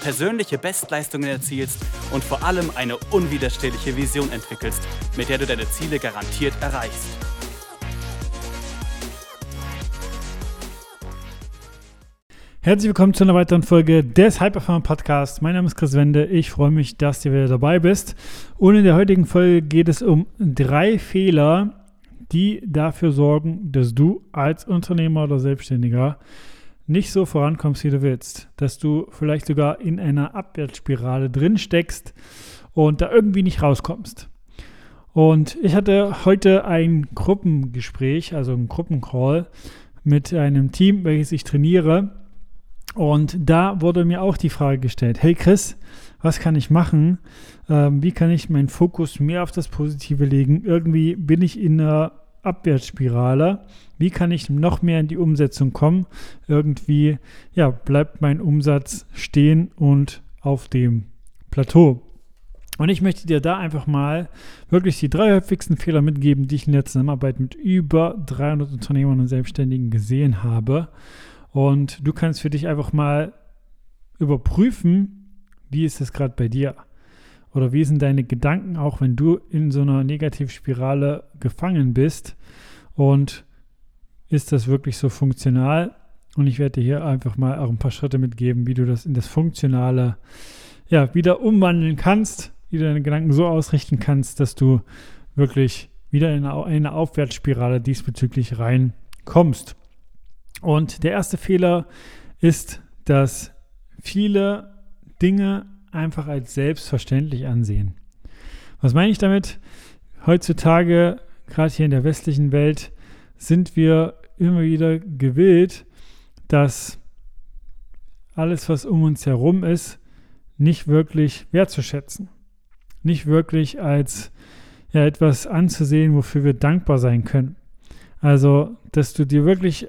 persönliche Bestleistungen erzielst und vor allem eine unwiderstehliche Vision entwickelst, mit der du deine Ziele garantiert erreichst. Herzlich willkommen zu einer weiteren Folge des Hyperfarm Podcasts. Mein Name ist Chris Wende. Ich freue mich, dass du wieder dabei bist. Und in der heutigen Folge geht es um drei Fehler, die dafür sorgen, dass du als Unternehmer oder Selbstständiger nicht so vorankommst, wie du willst, dass du vielleicht sogar in einer Abwärtsspirale drin steckst und da irgendwie nicht rauskommst. Und ich hatte heute ein Gruppengespräch, also ein Gruppencall mit einem Team, welches ich trainiere. Und da wurde mir auch die Frage gestellt, hey Chris, was kann ich machen? Ähm, wie kann ich meinen Fokus mehr auf das Positive legen? Irgendwie bin ich in einer Abwärtsspirale. Wie kann ich noch mehr in die Umsetzung kommen? Irgendwie ja, bleibt mein Umsatz stehen und auf dem Plateau. Und ich möchte dir da einfach mal wirklich die drei häufigsten Fehler mitgeben, die ich in der Zusammenarbeit mit über 300 Unternehmern und Selbstständigen gesehen habe. Und du kannst für dich einfach mal überprüfen, wie ist es gerade bei dir? Oder wie sind deine Gedanken, auch wenn du in so einer Negativspirale gefangen bist? Und ist das wirklich so funktional? Und ich werde dir hier einfach mal auch ein paar Schritte mitgeben, wie du das in das Funktionale ja, wieder umwandeln kannst, wie du deine Gedanken so ausrichten kannst, dass du wirklich wieder in eine, Aufwärtsspirale diesbezüglich reinkommst. Und der erste Fehler ist, dass viele Dinge einfach als selbstverständlich ansehen. Was meine ich damit? Heutzutage, gerade hier in der westlichen Welt, sind wir immer wieder gewillt, dass alles, was um uns herum ist, nicht wirklich wertzuschätzen. Nicht wirklich als ja, etwas anzusehen, wofür wir dankbar sein können. Also, dass du dir wirklich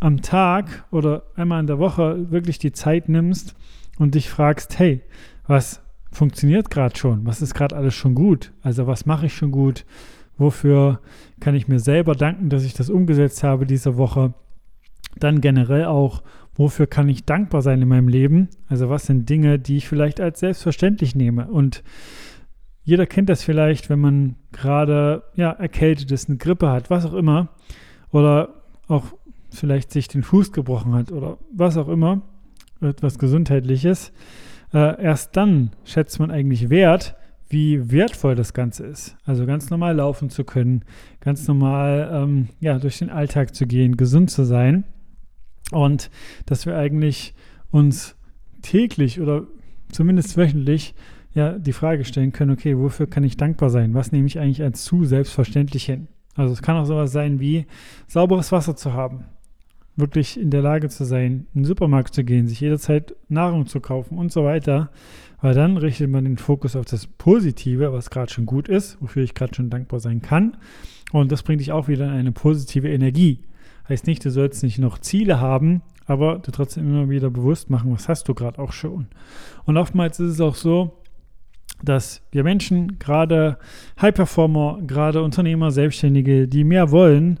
am Tag oder einmal in der Woche wirklich die Zeit nimmst und dich fragst, hey, was funktioniert gerade schon? Was ist gerade alles schon gut? Also was mache ich schon gut? Wofür kann ich mir selber danken, dass ich das umgesetzt habe diese Woche? Dann generell auch, wofür kann ich dankbar sein in meinem Leben? Also was sind Dinge, die ich vielleicht als selbstverständlich nehme? Und jeder kennt das vielleicht, wenn man gerade ja, erkältet ist, eine Grippe hat, was auch immer. Oder auch vielleicht sich den Fuß gebrochen hat oder was auch immer etwas Gesundheitliches, äh, erst dann schätzt man eigentlich wert, wie wertvoll das Ganze ist. Also ganz normal laufen zu können, ganz normal ähm, ja, durch den Alltag zu gehen, gesund zu sein. Und dass wir eigentlich uns täglich oder zumindest wöchentlich ja die Frage stellen können, okay, wofür kann ich dankbar sein? Was nehme ich eigentlich als zu selbstverständlich hin? Also es kann auch sowas sein wie sauberes Wasser zu haben wirklich in der Lage zu sein, in den Supermarkt zu gehen, sich jederzeit Nahrung zu kaufen und so weiter. Weil dann richtet man den Fokus auf das Positive, was gerade schon gut ist, wofür ich gerade schon dankbar sein kann. Und das bringt dich auch wieder in eine positive Energie. Heißt nicht, du sollst nicht noch Ziele haben, aber du trotzdem immer wieder bewusst machen, was hast du gerade auch schon. Und oftmals ist es auch so, dass wir Menschen, gerade High-Performer, gerade Unternehmer, Selbstständige, die mehr wollen,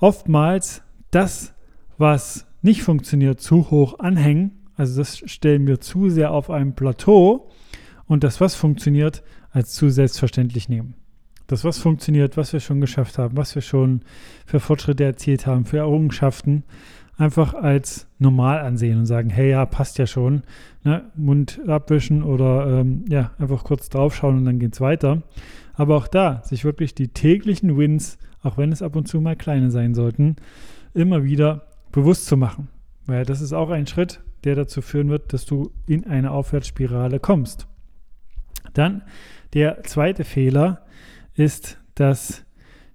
oftmals das was nicht funktioniert, zu hoch anhängen. Also das stellen wir zu sehr auf einem Plateau und das, was funktioniert, als zu selbstverständlich nehmen. Das, was funktioniert, was wir schon geschafft haben, was wir schon für Fortschritte erzielt haben, für Errungenschaften, einfach als normal ansehen und sagen, hey, ja, passt ja schon. Ne? Mund abwischen oder ähm, ja, einfach kurz draufschauen und dann geht es weiter. Aber auch da, sich wirklich die täglichen Wins, auch wenn es ab und zu mal kleine sein sollten, immer wieder bewusst zu machen. Weil das ist auch ein Schritt, der dazu führen wird, dass du in eine Aufwärtsspirale kommst. Dann der zweite Fehler ist, dass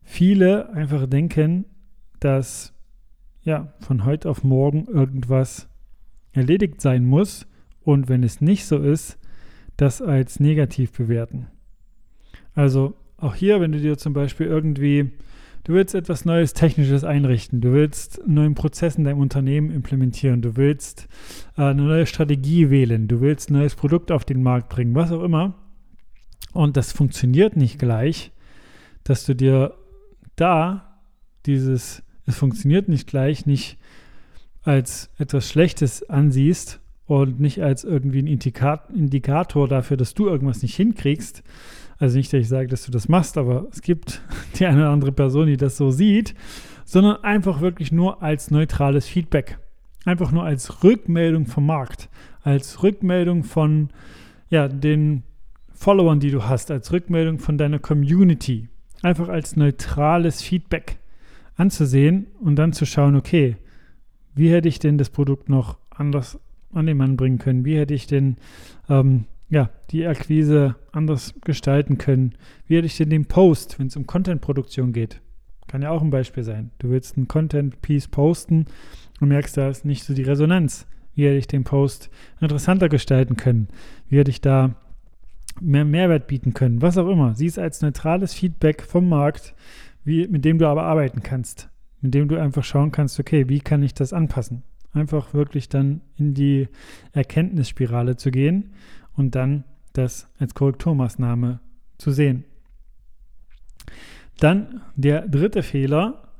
viele einfach denken, dass ja von heute auf morgen irgendwas erledigt sein muss und wenn es nicht so ist, das als negativ bewerten. Also auch hier, wenn du dir zum Beispiel irgendwie, du willst etwas Neues Technisches einrichten, du willst einen neuen Prozess in deinem Unternehmen implementieren, du willst äh, eine neue Strategie wählen, du willst ein neues Produkt auf den Markt bringen, was auch immer. Und das funktioniert nicht gleich, dass du dir da dieses, es funktioniert nicht gleich, nicht als etwas Schlechtes ansiehst und nicht als irgendwie ein Indikator dafür, dass du irgendwas nicht hinkriegst. Also nicht, dass ich sage, dass du das machst, aber es gibt die eine oder andere Person, die das so sieht, sondern einfach wirklich nur als neutrales Feedback. Einfach nur als Rückmeldung vom Markt, als Rückmeldung von ja, den Followern, die du hast, als Rückmeldung von deiner Community. Einfach als neutrales Feedback anzusehen und dann zu schauen, okay, wie hätte ich denn das Produkt noch anders an den Mann bringen können? Wie hätte ich denn ähm, ja, die Akquise anders gestalten können? Wie hätte ich denn den Post, wenn es um Content-Produktion geht? Kann ja auch ein Beispiel sein. Du willst einen Content-Piece posten und merkst, da ist nicht so die Resonanz. Wie hätte ich den Post interessanter gestalten können? Wie hätte ich da mehr Mehrwert bieten können? Was auch immer. Sieh es als neutrales Feedback vom Markt, wie, mit dem du aber arbeiten kannst mit dem du einfach schauen kannst, okay, wie kann ich das anpassen? Einfach wirklich dann in die Erkenntnisspirale zu gehen und dann das als Korrekturmaßnahme zu sehen. Dann der dritte Fehler,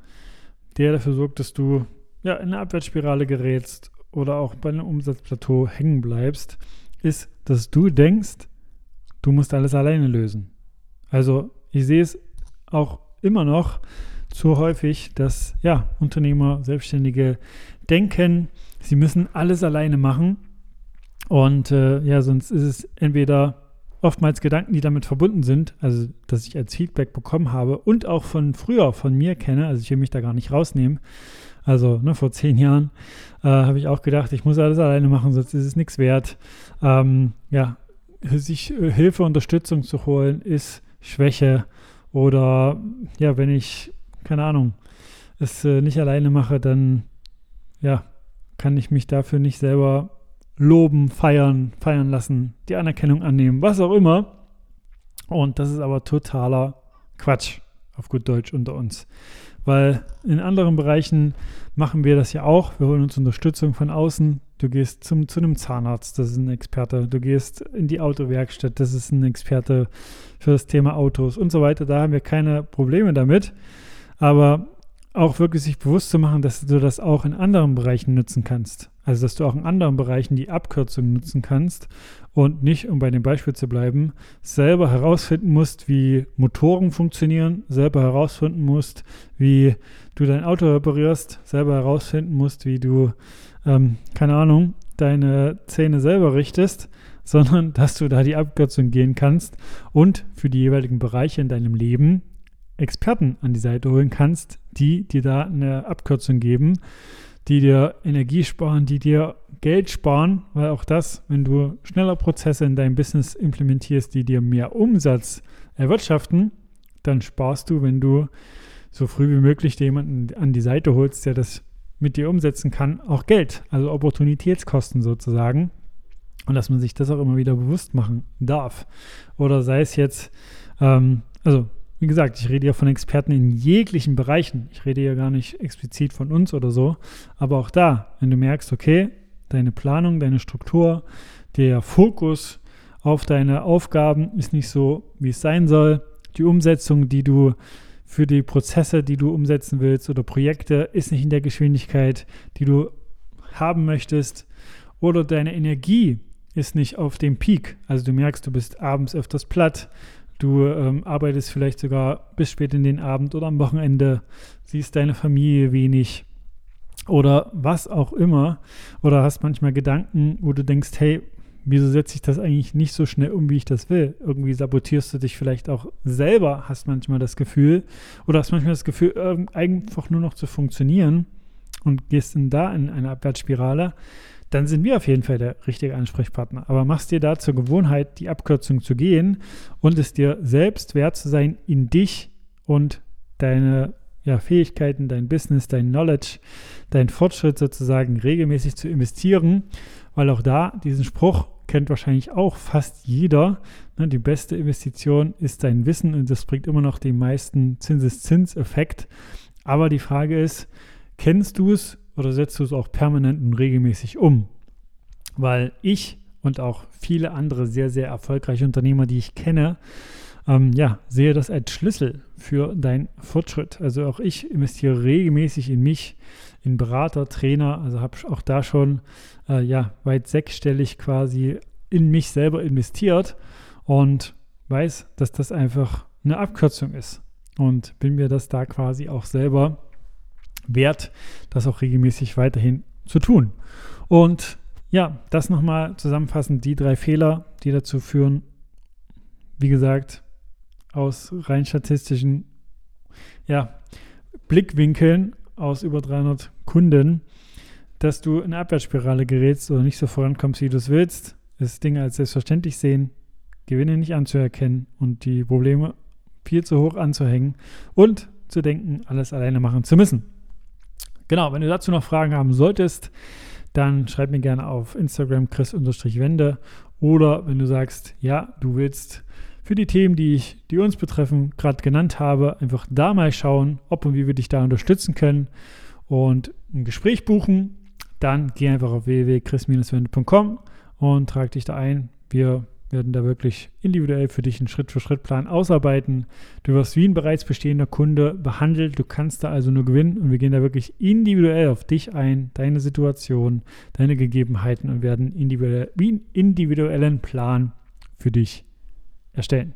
der dafür sorgt, dass du ja, in eine Abwärtsspirale gerätst oder auch bei einem Umsatzplateau hängen bleibst, ist, dass du denkst, du musst alles alleine lösen. Also ich sehe es auch immer noch, zu häufig, dass ja, Unternehmer, Selbstständige denken, sie müssen alles alleine machen. Und äh, ja, sonst ist es entweder oftmals Gedanken, die damit verbunden sind, also dass ich als Feedback bekommen habe und auch von früher von mir kenne, also ich will mich da gar nicht rausnehmen. Also ne, vor zehn Jahren äh, habe ich auch gedacht, ich muss alles alleine machen, sonst ist es nichts wert. Ähm, ja, sich äh, Hilfe, Unterstützung zu holen, ist Schwäche. Oder ja, wenn ich keine Ahnung, es äh, nicht alleine mache, dann ja, kann ich mich dafür nicht selber loben, feiern, feiern lassen, die Anerkennung annehmen, was auch immer. Und das ist aber totaler Quatsch, auf gut Deutsch unter uns. Weil in anderen Bereichen machen wir das ja auch. Wir holen uns Unterstützung von außen. Du gehst zum, zu einem Zahnarzt, das ist ein Experte. Du gehst in die Autowerkstatt, das ist ein Experte für das Thema Autos und so weiter. Da haben wir keine Probleme damit aber auch wirklich sich bewusst zu machen, dass du das auch in anderen Bereichen nutzen kannst. Also, dass du auch in anderen Bereichen die Abkürzung nutzen kannst und nicht, um bei dem Beispiel zu bleiben, selber herausfinden musst, wie Motoren funktionieren, selber herausfinden musst, wie du dein Auto reparierst, selber herausfinden musst, wie du, ähm, keine Ahnung, deine Zähne selber richtest, sondern dass du da die Abkürzung gehen kannst und für die jeweiligen Bereiche in deinem Leben Experten an die Seite holen kannst, die dir da eine Abkürzung geben, die dir Energie sparen, die dir Geld sparen, weil auch das, wenn du schneller Prozesse in deinem Business implementierst, die dir mehr Umsatz erwirtschaften, dann sparst du, wenn du so früh wie möglich jemanden an die Seite holst, der das mit dir umsetzen kann, auch Geld, also Opportunitätskosten sozusagen. Und dass man sich das auch immer wieder bewusst machen darf. Oder sei es jetzt, ähm, also wie gesagt, ich rede ja von Experten in jeglichen Bereichen. Ich rede ja gar nicht explizit von uns oder so. Aber auch da, wenn du merkst, okay, deine Planung, deine Struktur, der Fokus auf deine Aufgaben ist nicht so, wie es sein soll. Die Umsetzung, die du für die Prozesse, die du umsetzen willst oder Projekte, ist nicht in der Geschwindigkeit, die du haben möchtest. Oder deine Energie ist nicht auf dem Peak. Also du merkst, du bist abends öfters platt, Du ähm, arbeitest vielleicht sogar bis spät in den Abend oder am Wochenende, siehst deine Familie wenig oder was auch immer. Oder hast manchmal Gedanken, wo du denkst, hey, wieso setze ich das eigentlich nicht so schnell um, wie ich das will? Irgendwie sabotierst du dich vielleicht auch selber, hast manchmal das Gefühl oder hast manchmal das Gefühl, einfach nur noch zu funktionieren und gehst dann da in eine Abwärtsspirale dann sind wir auf jeden Fall der richtige Ansprechpartner. Aber machst dir da zur Gewohnheit, die Abkürzung zu gehen und es dir selbst wert zu sein, in dich und deine ja, Fähigkeiten, dein Business, dein Knowledge, dein Fortschritt sozusagen regelmäßig zu investieren, weil auch da diesen Spruch kennt wahrscheinlich auch fast jeder. Ne, die beste Investition ist dein Wissen und das bringt immer noch den meisten Zinseszinseffekt. Aber die Frage ist, kennst du es oder setzt du es auch permanent und regelmäßig um? Weil ich und auch viele andere sehr, sehr erfolgreiche Unternehmer, die ich kenne, ähm, ja, sehe das als Schlüssel für deinen Fortschritt. Also auch ich investiere regelmäßig in mich, in Berater, Trainer, also habe auch da schon äh, ja, weit sechsstellig quasi in mich selber investiert und weiß, dass das einfach eine Abkürzung ist und bin mir das da quasi auch selber wert, das auch regelmäßig weiterhin zu tun. Und ja, das nochmal zusammenfassend, die drei Fehler, die dazu führen, wie gesagt, aus rein statistischen ja, Blickwinkeln aus über 300 Kunden, dass du in eine Abwärtsspirale gerätst oder nicht so vorankommst, wie du es willst, ist Dinge als selbstverständlich sehen, Gewinne nicht anzuerkennen und die Probleme viel zu hoch anzuhängen und zu denken, alles alleine machen zu müssen. Genau, wenn du dazu noch Fragen haben solltest, dann schreib mir gerne auf Instagram chris-wende oder wenn du sagst, ja, du willst für die Themen, die ich, die uns betreffen, gerade genannt habe, einfach da mal schauen, ob und wie wir dich da unterstützen können und ein Gespräch buchen, dann geh einfach auf www.chris-wende.com und trag dich da ein. Wir werden da wirklich individuell für dich einen Schritt-für-Schritt-Plan ausarbeiten. Du wirst wie ein bereits bestehender Kunde behandelt. Du kannst da also nur gewinnen und wir gehen da wirklich individuell auf dich ein, deine Situation, deine Gegebenheiten und werden individuell, wie einen individuellen Plan für dich erstellen.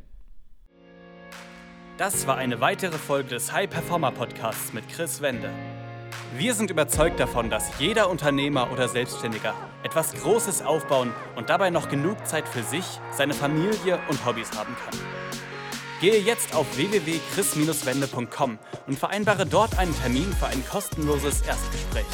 Das war eine weitere Folge des High Performer Podcasts mit Chris Wende. Wir sind überzeugt davon, dass jeder Unternehmer oder Selbstständiger etwas Großes aufbauen und dabei noch genug Zeit für sich, seine Familie und Hobbys haben kann. Gehe jetzt auf www.chris-wende.com und vereinbare dort einen Termin für ein kostenloses Erstgespräch.